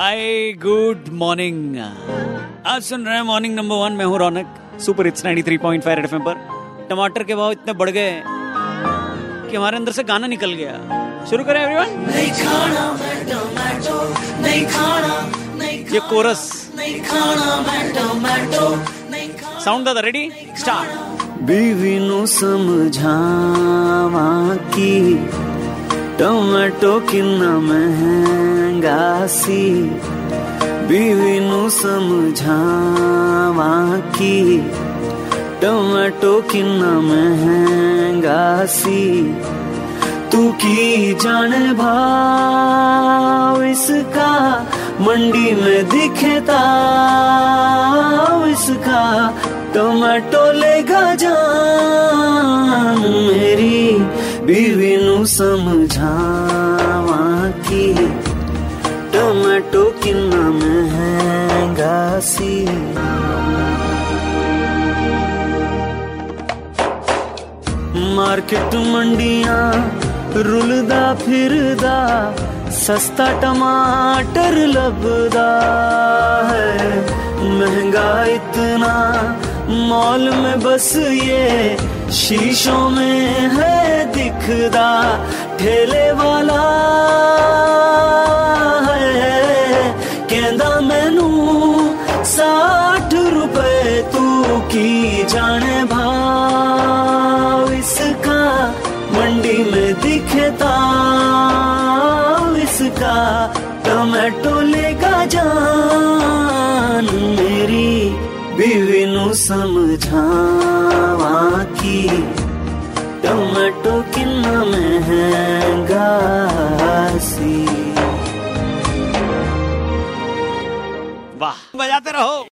Hi good morning आज सुन रहे हैं मॉर्निंग नंबर वन मैं हूँ रौनक। सुपर हिट्स 93.5 एफएम पर। टमाटर के भाव इतने बढ़ गए कि हमारे अंदर से गाना निकल गया। शुरू करें एवरीवन नहीं खाना मैं टमाटो नहीं खाना नहीं ये कोरस नहीं खाना मैं टमाटो साउंड दादा रेडी स्टार्ट बीवी नु समझावा की टमाटो किन्ना महँगा सी। बीवी नु समझावा की। टमाटो किन्ना महँगा सी। तू की जाने भाव इसका, मंडी में दिखता इसका। टमाटो लेगा जान मेरी बीवी समझावा की टमाटो किन्ना महँगा सी मार्केट मंडियाँ रुलदा फिरदा, सस्ता टमाटर लभदा है। महँगा इतना मॉल में बस ये शीशों में है दिखदा ठेले वाला है। कहंदा मैनू साठ रुपए तू की जाने भाव। इसका मंडी में दिखता, इसका टमाटो लेगा जान। मेरी बीवी नु समझावा महँगा वाह। बजाते रहो।